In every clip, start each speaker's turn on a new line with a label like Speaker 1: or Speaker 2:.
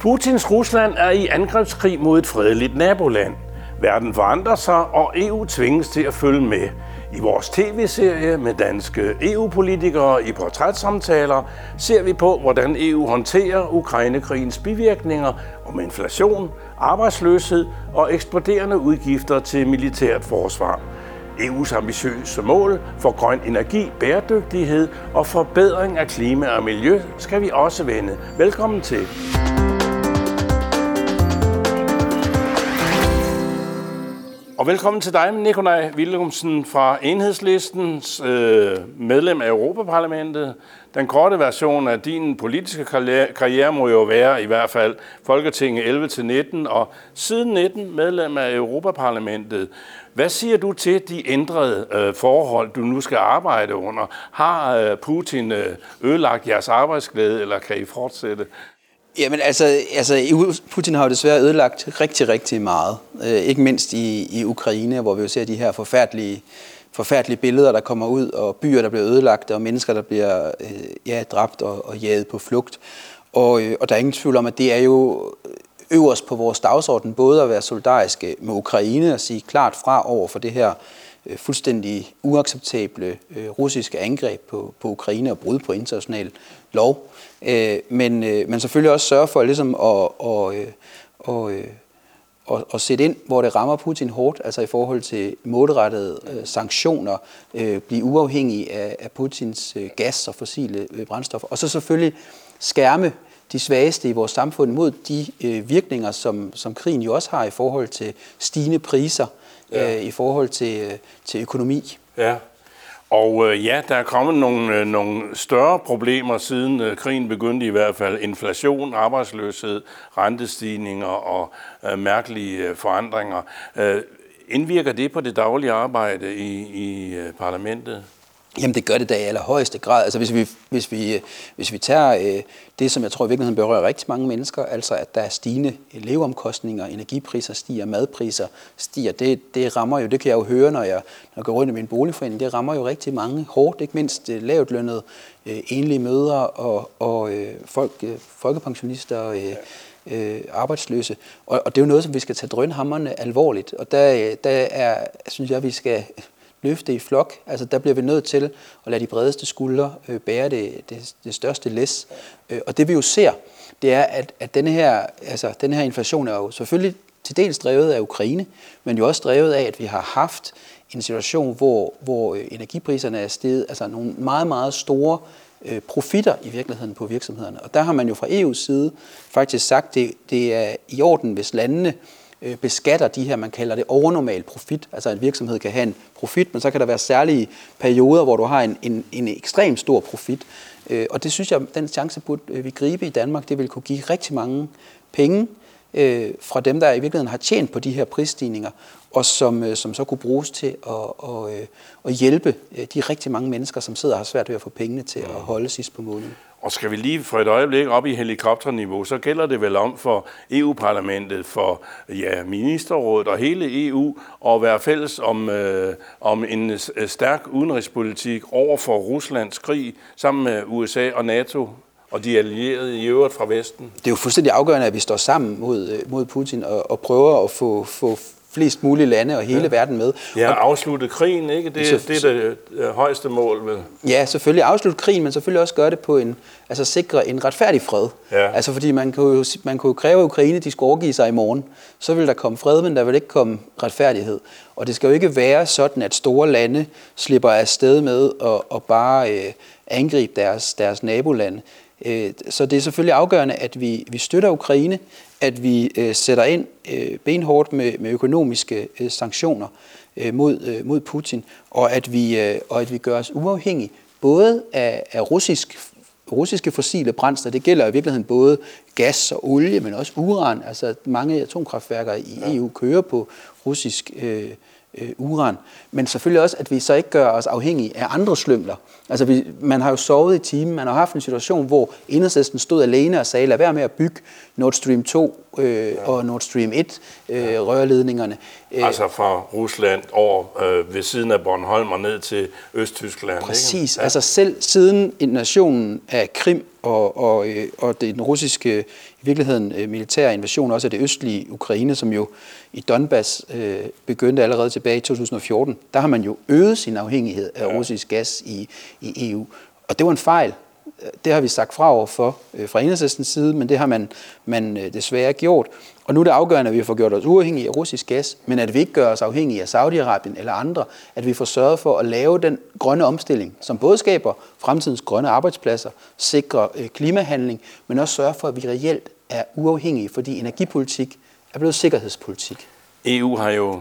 Speaker 1: Putins Rusland er i angrebskrig mod et fredeligt naboland. Verden forandrer sig, og EU tvinges til at følge med. I vores tv-serie med danske EU-politikere i portrætsamtaler ser vi på, hvordan EU håndterer Ukrainekrigens bivirkninger om inflation, arbejdsløshed og eksploderende udgifter til militært forsvar. EU's ambitiøse mål for grøn energi, bæredygtighed og forbedring af klima og miljø skal vi også vende. Velkommen til. Og velkommen til dig, Nikolaj Willumsen fra Enhedslistens øh, medlem af Europaparlamentet. Den korte version af din politiske karriere må jo være i hvert fald Folketinget 11-19 og siden 19 medlem af Europaparlamentet. Hvad siger du til de ændrede øh, forhold, du nu skal arbejde under? Har øh, Putin øh, ødelagt jeres arbejdsglæde, eller kan I fortsætte?
Speaker 2: Jamen altså, altså, Putin har jo desværre ødelagt rigtig, rigtig meget. Øh, ikke mindst i, i Ukraine, hvor vi jo ser de her forfærdelige, forfærdelige billeder, der kommer ud, og byer, der bliver ødelagt, og mennesker, der bliver øh, ja, dræbt og, og jaget på flugt. Og, øh, og der er ingen tvivl om, at det er jo øverst på vores dagsorden, både at være solidariske med Ukraine og sige klart fra over for det her øh, fuldstændig uacceptable øh, russiske angreb på, på Ukraine og brud på international lov. Øh, men, øh, men selvfølgelig også sørge for ligesom at, og, øh, og, øh, og, og sætte ind, hvor det rammer Putin hårdt, altså i forhold til målrettede øh, sanktioner, øh, blive uafhængig af, af Putins øh, gas og fossile øh, brændstoffer. Og så selvfølgelig skærme de svageste i vores samfund mod de øh, virkninger, som, som krigen jo også har i forhold til stigende priser, ja. øh, i forhold til, øh, til økonomi.
Speaker 1: Ja. Og øh, ja, der er kommet nogle, øh, nogle større problemer siden øh, krigen begyndte i hvert fald. Inflation, arbejdsløshed, rentestigninger og øh, mærkelige øh, forandringer. Øh, indvirker det på det daglige arbejde i, i øh, parlamentet?
Speaker 2: Jamen det gør det da i allerhøjeste grad. Altså hvis vi, hvis vi, øh, hvis vi tager øh, det, som jeg tror i virkeligheden berører rigtig mange mennesker, altså at der er stigende leveomkostninger, energipriser stiger, madpriser stiger, det, det rammer jo, det kan jeg jo høre, når jeg, når jeg går rundt i min boligforening, det rammer jo rigtig mange hårdt, ikke mindst øh, lavt lønnet, øh, enlige mødre og, og øh, folk, øh, folkepensionister, øh, øh, arbejdsløse. Og, og det er jo noget, som vi skal tage drønhammerne alvorligt. Og der, øh, der er, synes jeg, vi skal løfte i flok. Altså der bliver vi nødt til at lade de bredeste skuldre øh, bære det, det, det største læs. Øh, og det vi jo ser, det er, at, at denne, her, altså, denne her inflation er jo selvfølgelig til dels drevet af Ukraine, men jo også drevet af, at vi har haft en situation, hvor, hvor øh, energipriserne er steget, altså nogle meget, meget store øh, profitter i virkeligheden på virksomhederne. Og der har man jo fra EU's side faktisk sagt, at det, det er i orden, hvis landene Øh, beskatter de her, man kalder det overnormal profit. Altså en virksomhed kan have en profit, men så kan der være særlige perioder, hvor du har en, en, en ekstrem stor profit. Øh, og det synes jeg, den chance burde øh, vi gribe i Danmark. Det vil kunne give rigtig mange penge fra dem, der i virkeligheden har tjent på de her prisstigninger, og som, som så kunne bruges til at, at, at hjælpe de rigtig mange mennesker, som sidder og har svært ved at få pengene til at holde sidst på måneden.
Speaker 1: Og skal vi lige for et øjeblik op i helikopterniveau, så gælder det vel om for EU-parlamentet, for ja, ministerrådet og hele EU at være fælles om, øh, om en øh, stærk udenrigspolitik over for Ruslands krig sammen med USA og NATO og de allierede i øvrigt fra Vesten.
Speaker 2: Det er jo fuldstændig afgørende, at vi står sammen mod, øh, mod Putin og, og prøver at få, få flest mulige lande og hele ja. verden med.
Speaker 1: Ja, afslutte krigen, ikke? Det, så, det er det, det højeste mål, vel?
Speaker 2: Ja, selvfølgelig afslutte krigen, men selvfølgelig også gøre det på en, altså sikre en retfærdig fred. Ja. Altså fordi man kunne, jo, man kunne kræve, at Ukraine de skulle overgive sig i morgen. Så vil der komme fred, men der vil ikke komme retfærdighed. Og det skal jo ikke være sådan, at store lande slipper afsted med at, at bare øh, angribe deres, deres nabolande. Øh, så det er selvfølgelig afgørende, at vi, vi støtter Ukraine, at vi øh, sætter ind øh, benhårdt med, med økonomiske øh, sanktioner øh, mod, øh, mod Putin, og at, vi, øh, og at vi gør os uafhængige både af, af russisk, russiske fossile brændster, det gælder i virkeligheden både gas og olie, men også uran. Altså mange atomkraftværker i EU kører på russisk øh, øh, uran. Men selvfølgelig også, at vi så ikke gør os afhængige af andre slømler. Altså, vi, man har jo sovet i timen. Man har haft en situation, hvor enhedslisten stod alene og sagde, lad være med at bygge Nord Stream 2 øh, og Nord Stream 1 øh, rørledningerne.
Speaker 1: Øh, altså fra Rusland over øh, ved siden af Bornholm og ned til Østtyskland.
Speaker 2: Præcis. Ikke? Ja. Altså selv siden nationen af Krim og, og, øh, og det, den russiske i virkeligheden øh, militære invasion også af det østlige Ukraine, som jo i Donbass øh, begyndte allerede tilbage i 2014, der har man jo øget sin afhængighed af russisk gas i, i EU. Og det var en fejl. Øh, det har vi sagt fra over for øh, fra enhedslæstens side, men det har man, man øh, desværre gjort. Og nu er det afgørende, at vi får gjort os uafhængige af russisk gas, men at vi ikke gør os afhængige af Saudi-Arabien eller andre, at vi får sørget for at lave den grønne omstilling, som både skaber fremtidens grønne arbejdspladser, sikrer øh, klimahandling, men også sørger for, at vi reelt er uafhængige, fordi energipolitik er blevet sikkerhedspolitik.
Speaker 1: EU har jo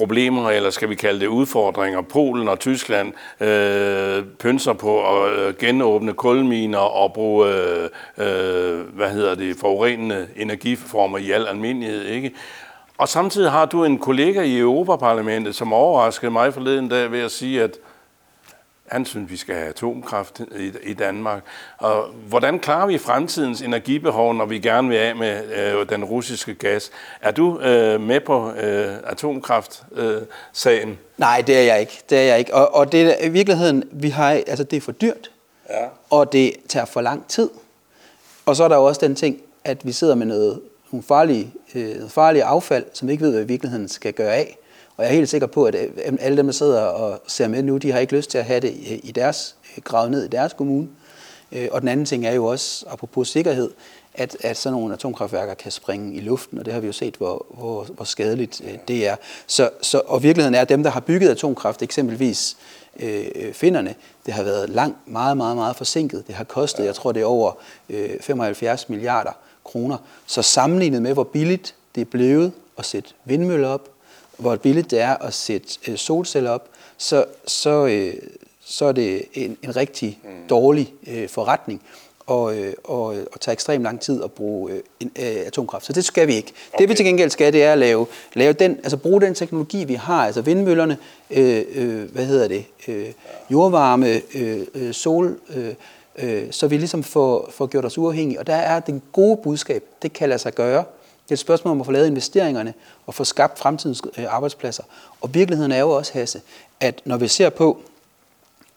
Speaker 1: problemer, eller skal vi kalde det udfordringer. Polen og Tyskland øh, pynser på at øh, genåbne kulminer og bruge øh, øh, hvad hedder det, forurenende energiformer i al almindelighed. Ikke? Og samtidig har du en kollega i Europaparlamentet, som overraskede mig forleden dag ved at sige, at han synes, vi skal have atomkraft i, i Danmark. Og hvordan klarer vi fremtidens energibehov, når vi gerne vil af med øh, den russiske gas? Er du øh, med på øh, atomkraft-sagen? Øh,
Speaker 2: Nej, det er jeg ikke. Det er jeg ikke. Og, og det er i virkeligheden, vi har, altså det er for dyrt, ja. og det tager for lang tid. Og så er der jo også den ting, at vi sidder med noget, nogle farlige, øh, farlige affald, som vi ikke ved, hvad vi i virkeligheden skal gøre af. Og jeg er helt sikker på, at øh, alle dem, der sidder og ser med nu, de har ikke lyst til at have det øh, i deres, øh, gravet ned i deres kommune. Og den anden ting er jo også, apropos sikkerhed, at, at sådan nogle atomkraftværker kan springe i luften, og det har vi jo set, hvor, hvor, hvor skadeligt det er. Så, så, og virkeligheden er, at dem, der har bygget atomkraft, eksempelvis øh, finderne, det har været langt, meget, meget, meget forsinket. Det har kostet, jeg tror, det er over øh, 75 milliarder kroner. Så sammenlignet med, hvor billigt det er blevet at sætte vindmøller op, hvor billigt det er at sætte øh, solceller op, så, så, øh, så er det en, en rigtig mm. dårlig øh, forretning og, og, og tage ekstremt lang tid at bruge øh, øh, atomkraft. Så det skal vi ikke. Okay. Det vi til gengæld skal, det er at lave, lave den, altså bruge den teknologi, vi har, altså vindmøllerne, øh, øh, hvad hedder det, øh, jordvarme, øh, øh sol, øh, øh, så vi ligesom får, får gjort os uafhængige. Og der er det gode budskab, det kan lade sig gøre, det er et spørgsmål om at få lavet investeringerne og få skabt fremtidens øh, arbejdspladser. Og virkeligheden er jo også, Hasse, at når vi ser på,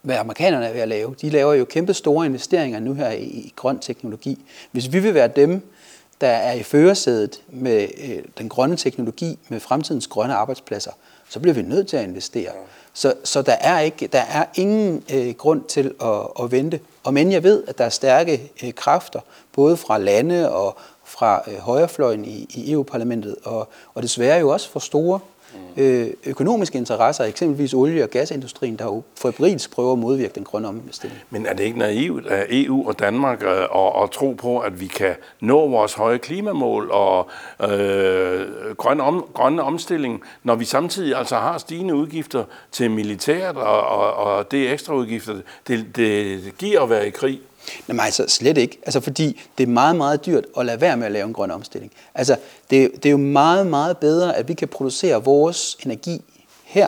Speaker 2: hvad amerikanerne er ved at lave, de laver jo kæmpe store investeringer nu her i, i grøn teknologi. Hvis vi vil være dem, der er i førersædet med øh, den grønne teknologi, med fremtidens grønne arbejdspladser, så bliver vi nødt til at investere. Så, så der, er ikke, der er ingen øh, grund til at, at vente. Og men jeg ved, at der er stærke øh, kræfter, både fra lande og, fra øh, højrefløjen i, i EU-parlamentet, og, og desværre jo også for store øh, økonomiske interesser, eksempelvis olie- og gasindustrien, der jo febrilsk prøver at modvirke den grønne omstilling.
Speaker 1: Men er det ikke naivt af EU og Danmark at, at, at tro på, at vi kan nå vores høje klimamål og øh, grønne, om, grønne omstilling, når vi samtidig altså har stigende udgifter til militæret og, og, og det ekstra udgifter, det, det giver at være i krig?
Speaker 2: Nej, altså slet ikke. Altså fordi det er meget, meget dyrt at lade være med at lave en grøn omstilling. Altså det, det er jo meget, meget bedre, at vi kan producere vores energi her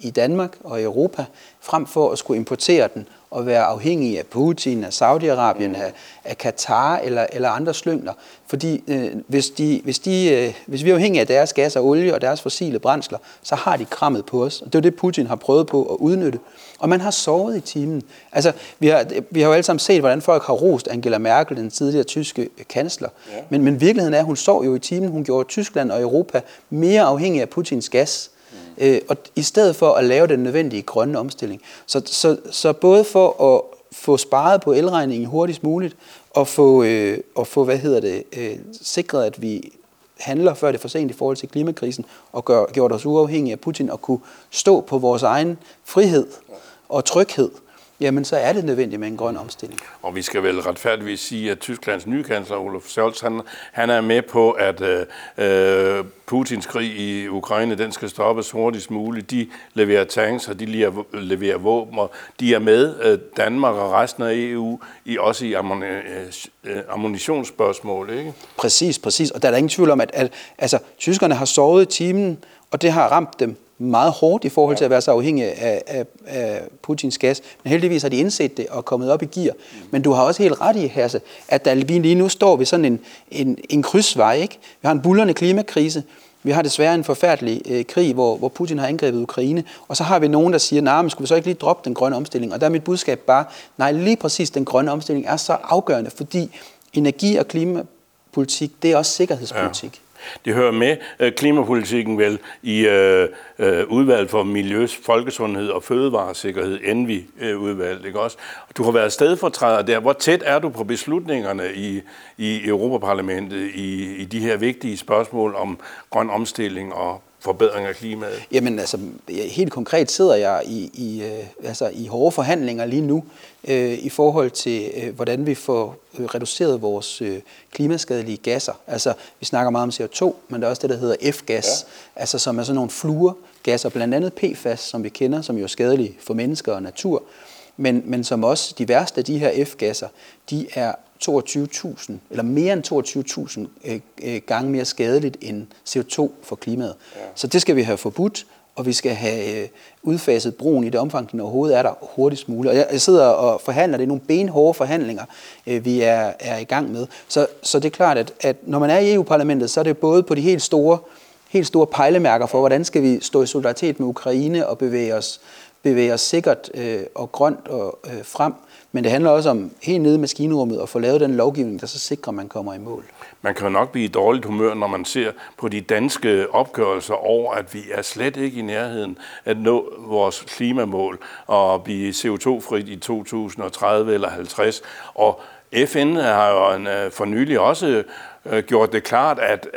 Speaker 2: i Danmark og i Europa, frem for at skulle importere den og være afhængige af Putin, af Saudi-Arabien, mm. af, af Katar eller, eller andre slyngler. Fordi øh, hvis, de, hvis, de, øh, hvis vi er afhængige af deres gas og olie og deres fossile brændsler, så har de krammet på os. Og det er det, Putin har prøvet på at udnytte. Og man har sovet i timen. Altså, vi har, vi har jo alle sammen set, hvordan folk har rost Angela Merkel, den tidligere tyske kansler. Ja. Men, men virkeligheden er, at hun sov jo i timen. Hun gjorde Tyskland og Europa mere afhængige af Putins gas øh, og i stedet for at lave den nødvendige grønne omstilling. Så, så, så både for at få sparet på elregningen hurtigst muligt, og få, øh, og få hvad hedder det, øh, sikret, at vi handler, før det er for sent i forhold til klimakrisen, og gør, gjort os uafhængige af Putin, og kunne stå på vores egen frihed og tryghed, jamen så er det nødvendigt med en grøn omstilling.
Speaker 1: Og vi skal vel retfærdigvis sige, at Tysklands nye kansler, Olaf Scholz, han, han er med på, at øh, øh, Putins krig i Ukraine, den skal stoppes hurtigst muligt. De leverer tanks, og de leverer våben, og de er med øh, Danmark og resten af EU, i, også i øh, ammunitionsspørgsmål, ikke?
Speaker 2: Præcis, præcis. Og der er der ingen tvivl om, at, at altså, tyskerne har sovet i timen, og det har ramt dem meget hårdt i forhold til at være så afhængig af, af, af Putins gas. Men heldigvis har de indset det og kommet op i gear. Men du har også helt ret i, Hasse, at der, vi lige nu står ved sådan en, en, en krydsvej. Ikke? Vi har en bullerne klimakrise, vi har desværre en forfærdelig øh, krig, hvor, hvor Putin har angrebet Ukraine, og så har vi nogen, der siger, nej, men skulle vi så ikke lige droppe den grønne omstilling? Og der er mit budskab bare, nej, lige præcis den grønne omstilling er så afgørende, fordi energi- og klimapolitik, det er også sikkerhedspolitik. Ja.
Speaker 1: Det hører med øh, klimapolitikken vel i øh, øh, udvalg for miljø, folkesundhed og fødevaresikkerhed, ENVI øh, udvalget, ikke også? Du har været stedfortræder der. Hvor tæt er du på beslutningerne i, i Europaparlamentet i, i de her vigtige spørgsmål om grøn omstilling og forbedring af klimaet?
Speaker 2: Jamen altså, helt konkret sidder jeg i, i, øh, altså, i hårde forhandlinger lige nu øh, i forhold til, øh, hvordan vi får øh, reduceret vores øh, klimaskadelige gasser. Altså, vi snakker meget om CO2, men der er også det, der hedder F-gas, ja. altså, som er sådan nogle fluorgasser, blandt andet PFAS, som vi kender, som jo er skadelige for mennesker og natur, men, men som også de værste af de her F-gasser, de er 22.000, eller mere end 22.000 øh, øh, gange mere skadeligt end CO2 for klimaet. Ja. Så det skal vi have forbudt, og vi skal have øh, udfaset brugen i det omfang, den overhovedet er der hurtigst muligt. Og jeg, jeg sidder og forhandler, det er nogle benhårde forhandlinger, øh, vi er, er i gang med. Så, så det er klart, at, at når man er i EU-parlamentet, så er det både på de helt store, helt store pejlemærker for, hvordan skal vi stå i solidaritet med Ukraine og bevæge os, bevæge os sikkert øh, og grønt og, øh, frem, men det handler også om helt nede i maskinrummet at få lavet den lovgivning, der så sikrer, at man kommer i mål.
Speaker 1: Man kan jo nok blive i dårligt humør, når man ser på de danske opgørelser over, at vi er slet ikke i nærheden at nå vores klimamål og blive CO2-frit i 2030 eller 50. Og FN har jo øh, for nylig også øh, gjort det klart, at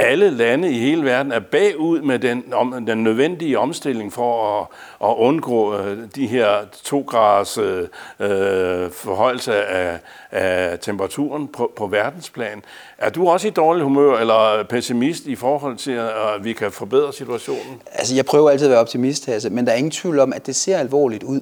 Speaker 1: alle lande i hele verden er bagud med den, om, den nødvendige omstilling for at, at undgå øh, de her to graders øh, øh, forhøjelse af, af temperaturen på, på verdensplan. Er du også i dårlig humør eller pessimist i forhold til, at vi kan forbedre situationen?
Speaker 2: Altså, jeg prøver altid at være optimist, altså, men der er ingen tvivl om, at det ser alvorligt ud.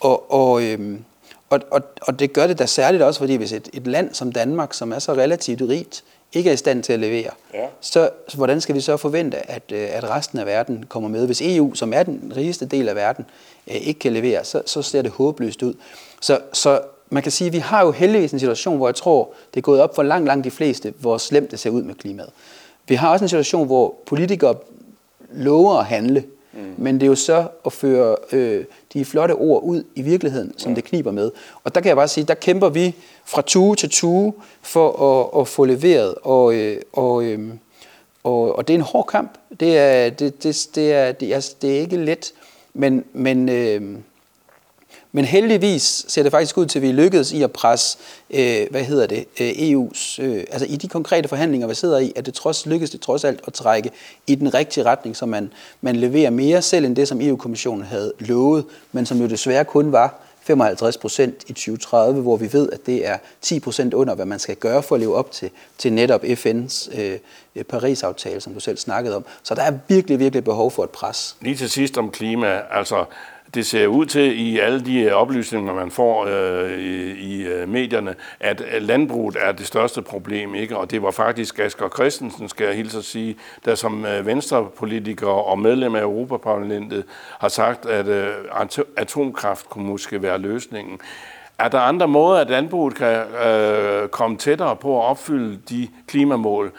Speaker 2: Og, og, øhm, og, og, og det gør det da særligt også, fordi hvis et, et land som Danmark, som er så relativt rigt, ikke er i stand til at levere, ja. så, så hvordan skal vi så forvente, at, øh, at resten af verden kommer med? Hvis EU, som er den rigeste del af verden, øh, ikke kan levere, så, så ser det håbløst ud. Så, så man kan sige, at vi har jo heldigvis en situation, hvor jeg tror, det er gået op for langt, langt de fleste, hvor slemt det ser ud med klimaet. Vi har også en situation, hvor politikere lover at handle, Mm. Men det er jo så at føre øh, de flotte ord ud i virkeligheden, som ja. det kniber med. Og der kan jeg bare sige, der kæmper vi fra tue til tue for at, at få leveret. Og, øh, og, øh, og, og det er en hård kamp. Det er, det, det, det er, det er, det er ikke let. Men, men øh, men heldigvis ser det faktisk ud til, at vi lykkedes i at presse, øh, hvad hedder det, øh, EU's, øh, altså i de konkrete forhandlinger, vi sidder i, at det trods lykkedes det trods alt at trække i den rigtige retning, så man, man leverer mere selv end det, som EU-kommissionen havde lovet, men som jo desværre kun var 55 procent i 2030, hvor vi ved, at det er 10 procent under, hvad man skal gøre for at leve op til, til netop FN's øh, øh, Paris-aftale, som du selv snakkede om. Så der er virkelig, virkelig behov for et pres.
Speaker 1: Lige til sidst om klima. Altså, det ser ud til i alle de øh, oplysninger, man får øh, i, i øh, medierne, at øh, landbruget er det største problem. ikke? Og det var faktisk Asger Christensen, skal jeg hilse at sige, der som venstrepolitiker og medlem af Europaparlamentet har sagt, at øh, atomkraft kunne måske være løsningen. Er der andre måder, at landbruget kan øh, komme tættere på at opfylde de klimamål,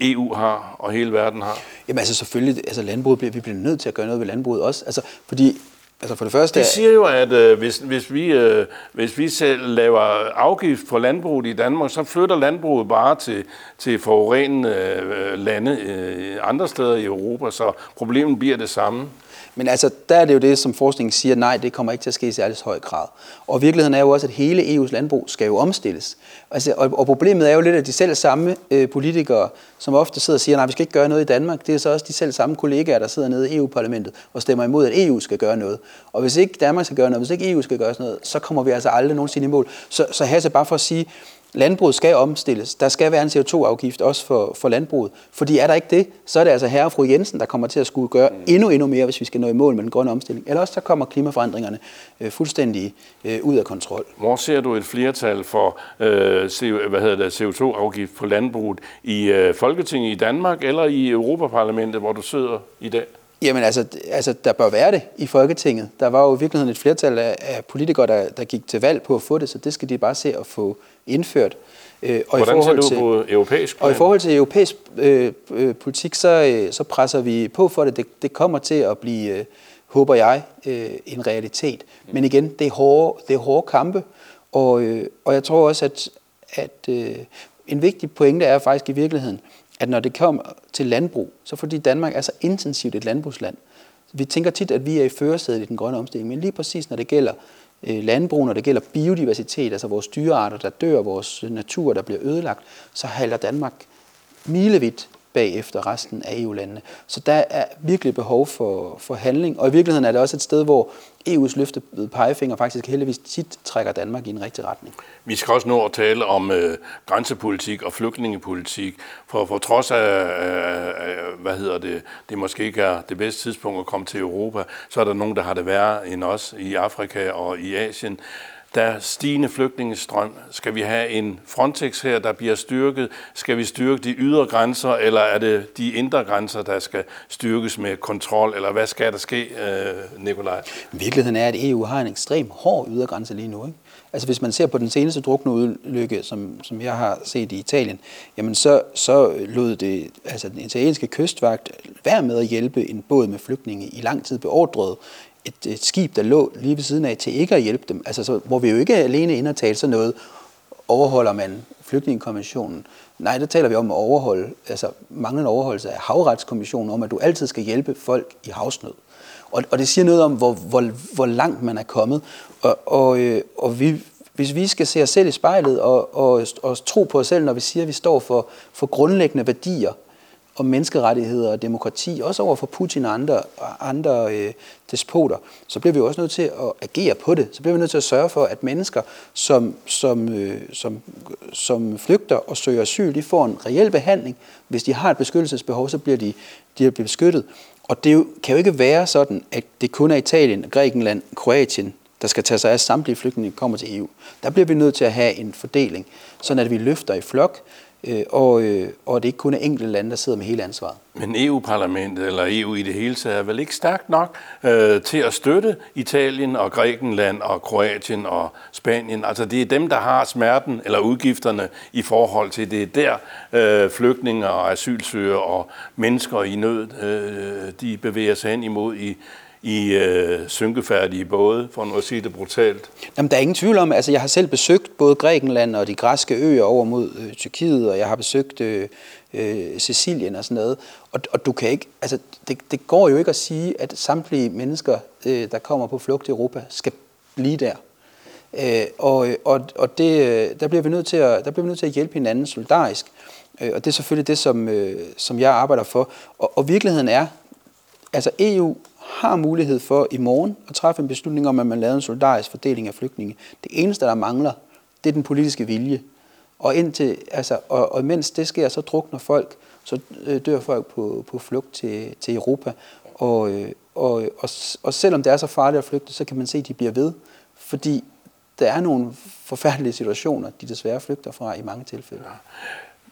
Speaker 1: EU har og hele verden har?
Speaker 2: Jamen altså selvfølgelig, altså landbruget bliver, vi bliver nødt til at gøre noget ved landbruget også. Altså, fordi
Speaker 1: Altså for det første... Det siger jo, at øh, hvis, hvis, vi, øh, hvis vi selv laver afgift på landbruget i Danmark, så flytter landbruget bare til, til forurenende øh, lande øh, andre steder i Europa, så problemet bliver det samme.
Speaker 2: Men altså, der er det jo det, som forskningen siger, nej, det kommer ikke til at ske i særlig høj grad. Og virkeligheden er jo også, at hele EU's landbrug skal jo omstilles. Altså, og, og problemet er jo lidt, at de selv samme øh, politikere, som ofte sidder og siger, nej, vi skal ikke gøre noget i Danmark, det er så også de selv samme kollegaer, der sidder nede i EU-parlamentet og stemmer imod, at EU skal gøre noget. Og hvis ikke Danmark skal gøre noget, hvis ikke EU skal gøre noget, så kommer vi altså aldrig nogensinde i mål. Så, så her er bare for at sige, landbruget skal omstilles. Der skal være en CO2-afgift også for, for landbruget. Fordi er der ikke det, så er det altså herre og fru Jensen, der kommer til at skulle gøre mm. endnu, endnu mere, hvis vi skal nå i mål med den grønne omstilling. Eller også så kommer klimaforandringerne øh, fuldstændig øh, ud af kontrol.
Speaker 1: Hvor ser du et flertal for øh, CO, hvad hedder det, CO2-afgift på landbruget i øh, Folketinget i Danmark eller i Europaparlamentet, hvor du sidder i dag?
Speaker 2: Jamen altså, altså, der bør være det i Folketinget. Der var jo i virkeligheden et flertal af, af politikere, der, der gik til valg på at få det, så det skal de bare se at få indført.
Speaker 1: Øh, og Hvordan i forhold ser du på europæisk
Speaker 2: plan? Og i forhold til europæisk øh, øh, politik, så, øh, så presser vi på for det. det. Det kommer til at blive, øh, håber jeg, øh, en realitet. Men igen, det er hårde, det er hårde kampe, og, øh, og jeg tror også, at, at øh, en vigtig pointe er faktisk i virkeligheden, at når det kommer til landbrug, så fordi Danmark er så intensivt et landbrugsland, vi tænker tit, at vi er i førersædet i den grønne omstilling, men lige præcis når det gælder øh, landbrug, når det gælder biodiversitet, altså vores dyrearter, der dør, vores natur, der bliver ødelagt, så halter Danmark milevidt bagefter resten af EU-landene. Så der er virkelig behov for, for handling, og i virkeligheden er det også et sted, hvor EU's løftede pegefinger faktisk heldigvis tit trækker Danmark i en rigtig retning.
Speaker 1: Vi skal også nå at tale om øh, grænsepolitik og flygtningepolitik, for for trods af, øh, hvad hedder det, det måske ikke er det bedste tidspunkt at komme til Europa, så er der nogen, der har det værre end os i Afrika og i Asien. Der er stigende flygtningestrøm. Skal vi have en Frontex her, der bliver styrket? Skal vi styrke de ydre grænser, eller er det de indre grænser, der skal styrkes med kontrol? Eller hvad skal der ske, øh, Nikolaj?
Speaker 2: Virkeligheden er, at EU har en ekstrem hård ydergrænse lige nu. Ikke? Altså hvis man ser på den seneste drukneulykke, som, som jeg har set i Italien, jamen så, så lod det, altså den italienske kystvagt være med at hjælpe en båd med flygtninge i lang tid beordret et, et skib, der lå lige ved siden af, til ikke at hjælpe dem. Altså, så, hvor vi jo ikke alene ind og tale sådan noget, overholder man flygtningekonventionen. Nej, der taler vi om at overholde, altså manglende overholdelse af havretskommissionen, om at du altid skal hjælpe folk i havsnød. Og, og det siger noget om, hvor, hvor, hvor langt man er kommet. Og, og, øh, og vi, hvis vi skal se os selv i spejlet og, og, og tro på os selv, når vi siger, at vi står for, for grundlæggende værdier, om menneskerettigheder og demokrati, også over for Putin og andre, andre øh, despoter, så bliver vi også nødt til at agere på det. Så bliver vi nødt til at sørge for, at mennesker, som, som, øh, som, som flygter og søger asyl, de får en reel behandling. Hvis de har et beskyttelsesbehov, så bliver de, de bliver beskyttet. Og det kan jo ikke være sådan, at det kun er Italien, Grækenland, Kroatien, der skal tage sig af samtlige flygtninge, kommer til EU. Der bliver vi nødt til at have en fordeling, sådan at vi løfter i flok, øh, og, øh, og det ikke kun er enkelte lande, der sidder med hele ansvaret.
Speaker 1: Men EU-parlamentet, eller EU i det hele taget, er vel ikke stærkt nok øh, til at støtte Italien og Grækenland og Kroatien og Spanien? Altså det er dem, der har smerten eller udgifterne i forhold til det. er der øh, flygtninge og asylsøgere og mennesker i nød, øh, de bevæger sig hen imod i i øh, synkefærdige både, for nu at sige det brutalt?
Speaker 2: Jamen, der er ingen tvivl om, altså jeg har selv besøgt både Grækenland og de græske øer over mod øh, Tyrkiet, og jeg har besøgt øh, øh, Sicilien og sådan noget. Og, og du kan ikke, altså det, det går jo ikke at sige, at samtlige mennesker, øh, der kommer på flugt i Europa, skal blive der. Øh, og og, og det, øh, der, bliver vi nødt til at, der bliver vi nødt til at hjælpe hinanden solidarisk. Øh, og det er selvfølgelig det, som, øh, som jeg arbejder for. Og, og virkeligheden er, altså EU har mulighed for i morgen at træffe en beslutning om, at man laver en solidarisk fordeling af flygtninge. Det eneste, der mangler, det er den politiske vilje. Og, indtil, altså, og, og mens det sker, så drukner folk, så øh, dør folk på, på flugt til, til Europa. Og, øh, og, og, og selvom det er så farligt at flygte, så kan man se, at de bliver ved. Fordi der er nogle forfærdelige situationer, de desværre flygter fra i mange tilfælde. Ja.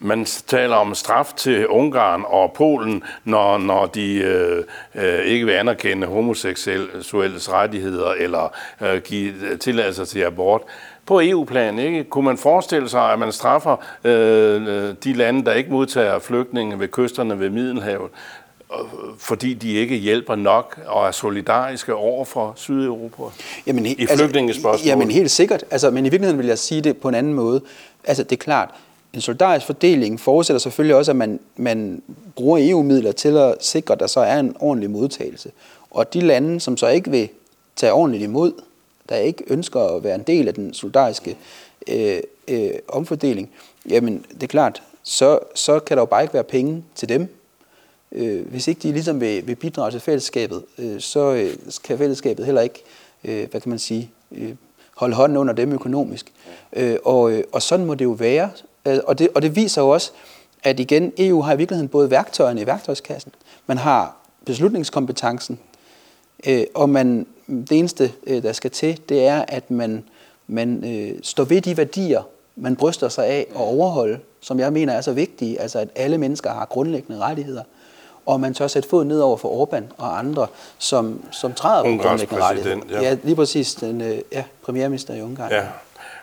Speaker 1: Man taler om straf til Ungarn og Polen, når, når de øh, øh, ikke vil anerkende homoseksuelles rettigheder eller øh, give tilladelser til abort. På EU-plan, ikke? kunne man forestille sig, at man straffer øh, de lande, der ikke modtager flygtninge ved kysterne ved Middelhavet, fordi de ikke hjælper nok og er solidariske over for Sydeuropa
Speaker 2: jamen, i altså, flygtningespørgsmål? Jamen helt sikkert, altså, men i virkeligheden vil jeg sige det på en anden måde. Altså det er klart, en solidarisk fordeling forudsætter selvfølgelig også, at man, man bruger EU-midler til at sikre, at der så er en ordentlig modtagelse. Og de lande, som så ikke vil tage ordentligt imod, der ikke ønsker at være en del af den solidariske øh, øh, omfordeling, jamen det er klart, så, så kan der jo bare ikke være penge til dem. Øh, hvis ikke de ligesom vil, vil bidrage til fællesskabet, øh, så øh, kan fællesskabet heller ikke, øh, hvad kan man sige, øh, holde hånden under dem økonomisk. Øh, og, øh, og sådan må det jo være. Øh, og det, og det viser jo også, at igen, EU har i virkeligheden både værktøjerne i værktøjskassen, man har beslutningskompetencen, øh, og man, det eneste, øh, der skal til, det er, at man, man øh, står ved de værdier, man bryster sig af og overholde, som jeg mener er så vigtige, altså at alle mennesker har grundlæggende rettigheder. og man tør sætte fod ned over for Orbán og andre, som, som træder på grundlæggende rettigheder.
Speaker 1: ja.
Speaker 2: ja, lige præcis den øh, ja, premierminister i Ungarn.
Speaker 1: Ja,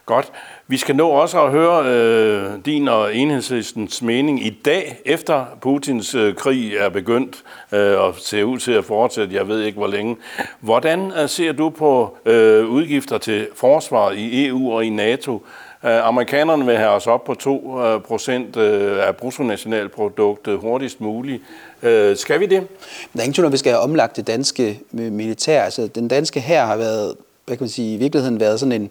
Speaker 1: godt. Vi skal nå også at høre øh, din og enhedslistens mening i dag, efter Putins øh, krig er begyndt øh, og ser ud til at fortsætte, jeg ved ikke hvor længe. Hvordan øh, ser du på øh, udgifter til forsvar i EU og i NATO? Øh, amerikanerne vil have os op på 2 øh, procent øh, af bruttonationalproduktet hurtigst muligt. Øh, skal vi det?
Speaker 2: Der er ingen tvivl om, at vi skal have omlagt det danske militær. Altså, den danske her har været, hvad kan man sige, i virkeligheden været sådan en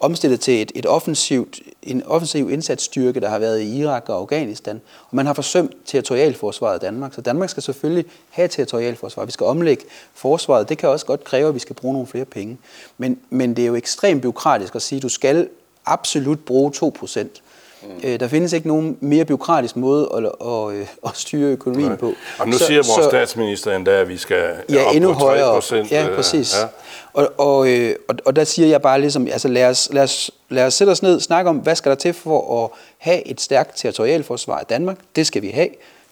Speaker 2: omstillet til et, et offensivt, en offensiv indsatsstyrke, der har været i Irak og Afghanistan. Og man har forsømt territorialforsvaret i Danmark. Så Danmark skal selvfølgelig have territorialforsvar. Vi skal omlægge forsvaret. Det kan også godt kræve, at vi skal bruge nogle flere penge. Men, men det er jo ekstremt byråkratisk at sige, at du skal absolut bruge 2 procent. Mm. Øh, der findes ikke nogen mere byråkratisk måde at, at, at, at styre økonomien Nej. på.
Speaker 1: Og nu så, siger vores så, statsminister endda, at vi skal
Speaker 2: ja,
Speaker 1: op
Speaker 2: endnu
Speaker 1: på
Speaker 2: 3 højere. Ja,
Speaker 1: øh,
Speaker 2: præcis. Ja. Og, og, øh, og, og der siger jeg bare ligesom, altså lad os, lad, os, lad os sætte os ned og snakke om, hvad skal der til for at have et stærkt territorialforsvar i Danmark? Det skal vi have.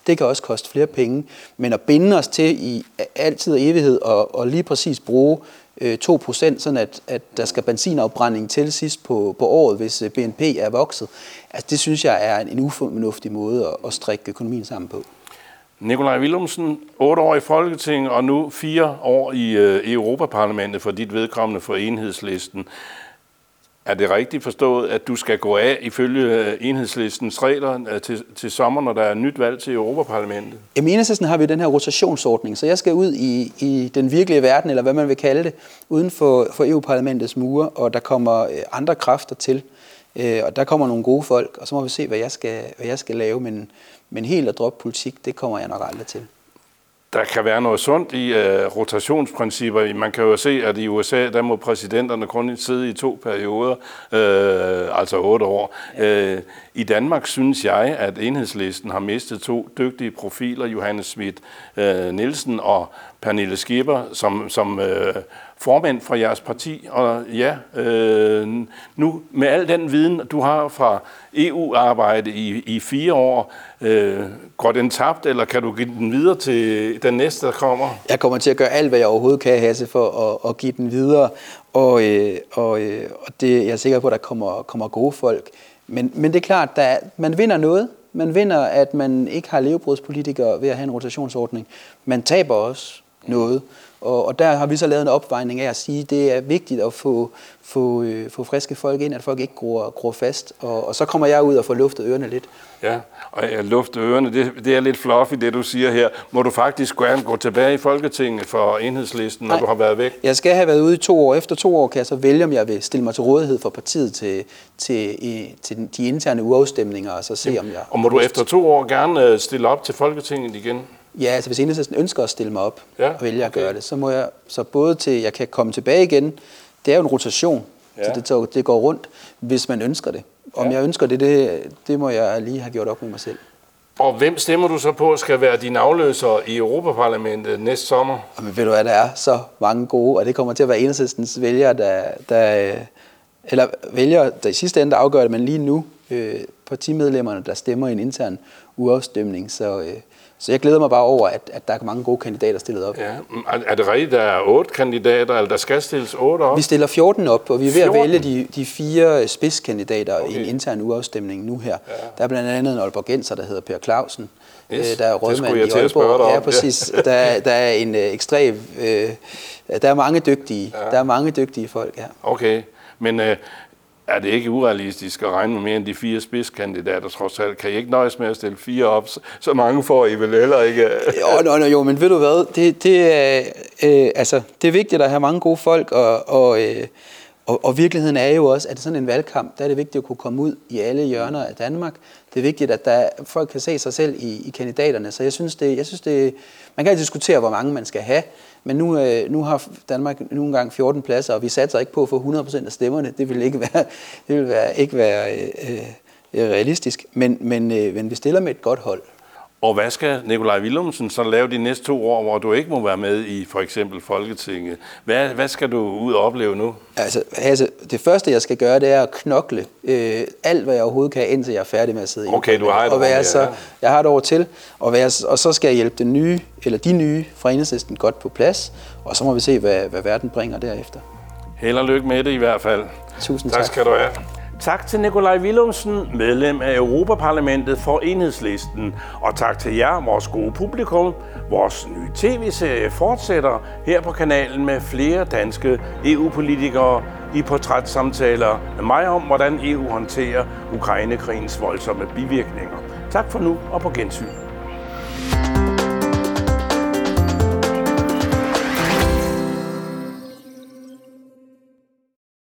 Speaker 2: Det kan også koste flere penge. Men at binde os til i altid og evighed og, og lige præcis bruge Øh, 2% sådan at, at der skal benzinafbrænding til sidst på, på året, hvis øh, BNP er vokset. Altså, det synes jeg er en ufornuftig måde at, at strikke økonomien sammen på.
Speaker 1: Nikolaj Willumsen, otte år i Folketinget og nu fire år i øh, Europaparlamentet for dit vedkommende for enhedslisten. Er det rigtigt forstået, at du skal gå af ifølge øh, enhedslistens regler øh, til, til sommer, når der er nyt valg til Europaparlamentet?
Speaker 2: I enhedslisten har vi den her rotationsordning, så jeg skal ud i, i den virkelige verden, eller hvad man vil kalde det, uden for, for EU-parlamentets mure, og der kommer øh, andre kræfter til. Og der kommer nogle gode folk, og så må vi se, hvad jeg skal, hvad jeg skal lave, men, men helt at droppe politik, det kommer jeg nok aldrig til
Speaker 1: der kan være noget sundt i uh, rotationsprincipper. Man kan jo se, at i USA, der må præsidenterne kun sidde i to perioder, uh, altså otte år. Ja. Uh, I Danmark synes jeg, at enhedslisten har mistet to dygtige profiler, Johannes Schmidt uh, Nielsen og Pernille Skipper, som, som uh, formand for jeres parti. Og ja, øh, nu med al den viden, du har fra EU-arbejde i, i fire år, øh, går den tabt, eller kan du give den videre til den næste, der kommer?
Speaker 2: Jeg kommer til at gøre alt, hvad jeg overhovedet kan, Hasse, for at, at give den videre. Og, øh, og, øh, og det, jeg er sikker på, at der kommer, kommer gode folk. Men, men det er klart, at man vinder noget. Man vinder, at man ikke har levebrudspolitikere ved at have en rotationsordning. Man taber også noget. Og, og der har vi så lavet en opvejning af at sige, at det er vigtigt at få, få, øh, få friske folk ind, at folk ikke gror, gror fast. Og, og så kommer jeg ud og får luftet ørerne lidt.
Speaker 1: Ja, og jeg lufter ørerne, det, det er lidt fluffy, det du siger her. Må du faktisk gerne gå tilbage i Folketinget for enhedslisten, når Nej, du har været væk?
Speaker 2: Jeg skal have været ude i to år. Efter to år kan jeg så vælge, om jeg vil stille mig til rådighed for partiet til, til, i, til de interne uafstemninger, og så se, om jeg...
Speaker 1: Og må du efter to år gerne øh, stille op til Folketinget igen?
Speaker 2: Ja, altså hvis enhedslisten ønsker at stille mig op ja, og vælge okay. at gøre det, så må jeg så både til, jeg kan komme tilbage igen, det er jo en rotation, ja. så det, det går rundt, hvis man ønsker det. Om ja. jeg ønsker det, det, det må jeg lige have gjort op med mig selv.
Speaker 1: Og hvem stemmer du så på skal være din afløser i Europaparlamentet næste sommer?
Speaker 2: Jamen, ved du hvad, der er så mange gode, og det kommer til at være enhedslistens vælgere, der, der, eller vælgere, der i sidste ende der afgør det, men lige nu øh, partimedlemmerne, der stemmer i en intern uafstemning. Så, øh, så jeg glæder mig bare over, at, at der er mange gode kandidater stillet op.
Speaker 1: Ja. Er det rigtigt, der er otte kandidater, eller der skal stilles otte op?
Speaker 2: Vi stiller 14 op, og vi er ved 14? at vælge de, de fire spidskandidater okay. i en intern uafstemning nu her. Ja. Der er blandt andet en Aalborgenser, der hedder Per Clausen.
Speaker 1: Yes,
Speaker 2: øh, der er rådmand i Aalborg. Ja, præcis. Ja. Der, der er en øh, ekstrem... Øh, der er mange dygtige. Ja. Der er mange dygtige folk, ja.
Speaker 1: Okay, men øh, er det ikke urealistisk at regne med mere end de fire spidskandidater trods alt? Kan I ikke nøjes med at stille fire op? Så mange får I vel heller ikke?
Speaker 2: jo, no, no, jo, men ved du hvad? Det, det, er, øh, altså, det er vigtigt at have mange gode folk, og, og, øh, og, og virkeligheden er jo også, at sådan en valgkamp, der er det vigtigt at kunne komme ud i alle hjørner af Danmark. Det er vigtigt, at der, folk kan se sig selv i, i kandidaterne. Så jeg synes, det, jeg synes det, man kan diskutere, hvor mange man skal have, men nu, øh, nu har Danmark nu engang 14 pladser, og vi satser ikke på at få 100% af stemmerne. Det vil ikke være, det vil være, ikke være øh, øh realistisk, men, men, øh, men vi stiller med et godt hold.
Speaker 1: Og hvad skal Nikolaj Willumsen så lave de næste to år, hvor du ikke må være med i for eksempel Folketinget? Hvad, hvad skal du ud og opleve nu?
Speaker 2: Altså, Hasse, det første, jeg skal gøre, det er at knokle øh, alt, hvad jeg overhovedet kan, indtil jeg er færdig med at sidde i
Speaker 1: Okay, du har et
Speaker 2: og være
Speaker 1: år,
Speaker 2: så,
Speaker 1: ja.
Speaker 2: Jeg har et år til, og, være, og så skal jeg hjælpe den nye, eller de nye fra enhedslisten godt på plads, og så må vi se, hvad, hvad verden bringer derefter.
Speaker 1: Held og lykke med det i hvert fald.
Speaker 2: Tusind
Speaker 1: tak.
Speaker 2: tak.
Speaker 1: skal du have. Tak til Nikolaj Willumsen, medlem af Europaparlamentet for Enhedslisten. Og tak til jer, vores gode publikum. Vores nye tv-serie fortsætter her på kanalen med flere danske EU-politikere i portrætsamtaler med mig om, hvordan EU håndterer Ukrainekrigens voldsomme bivirkninger. Tak for nu og på gensyn.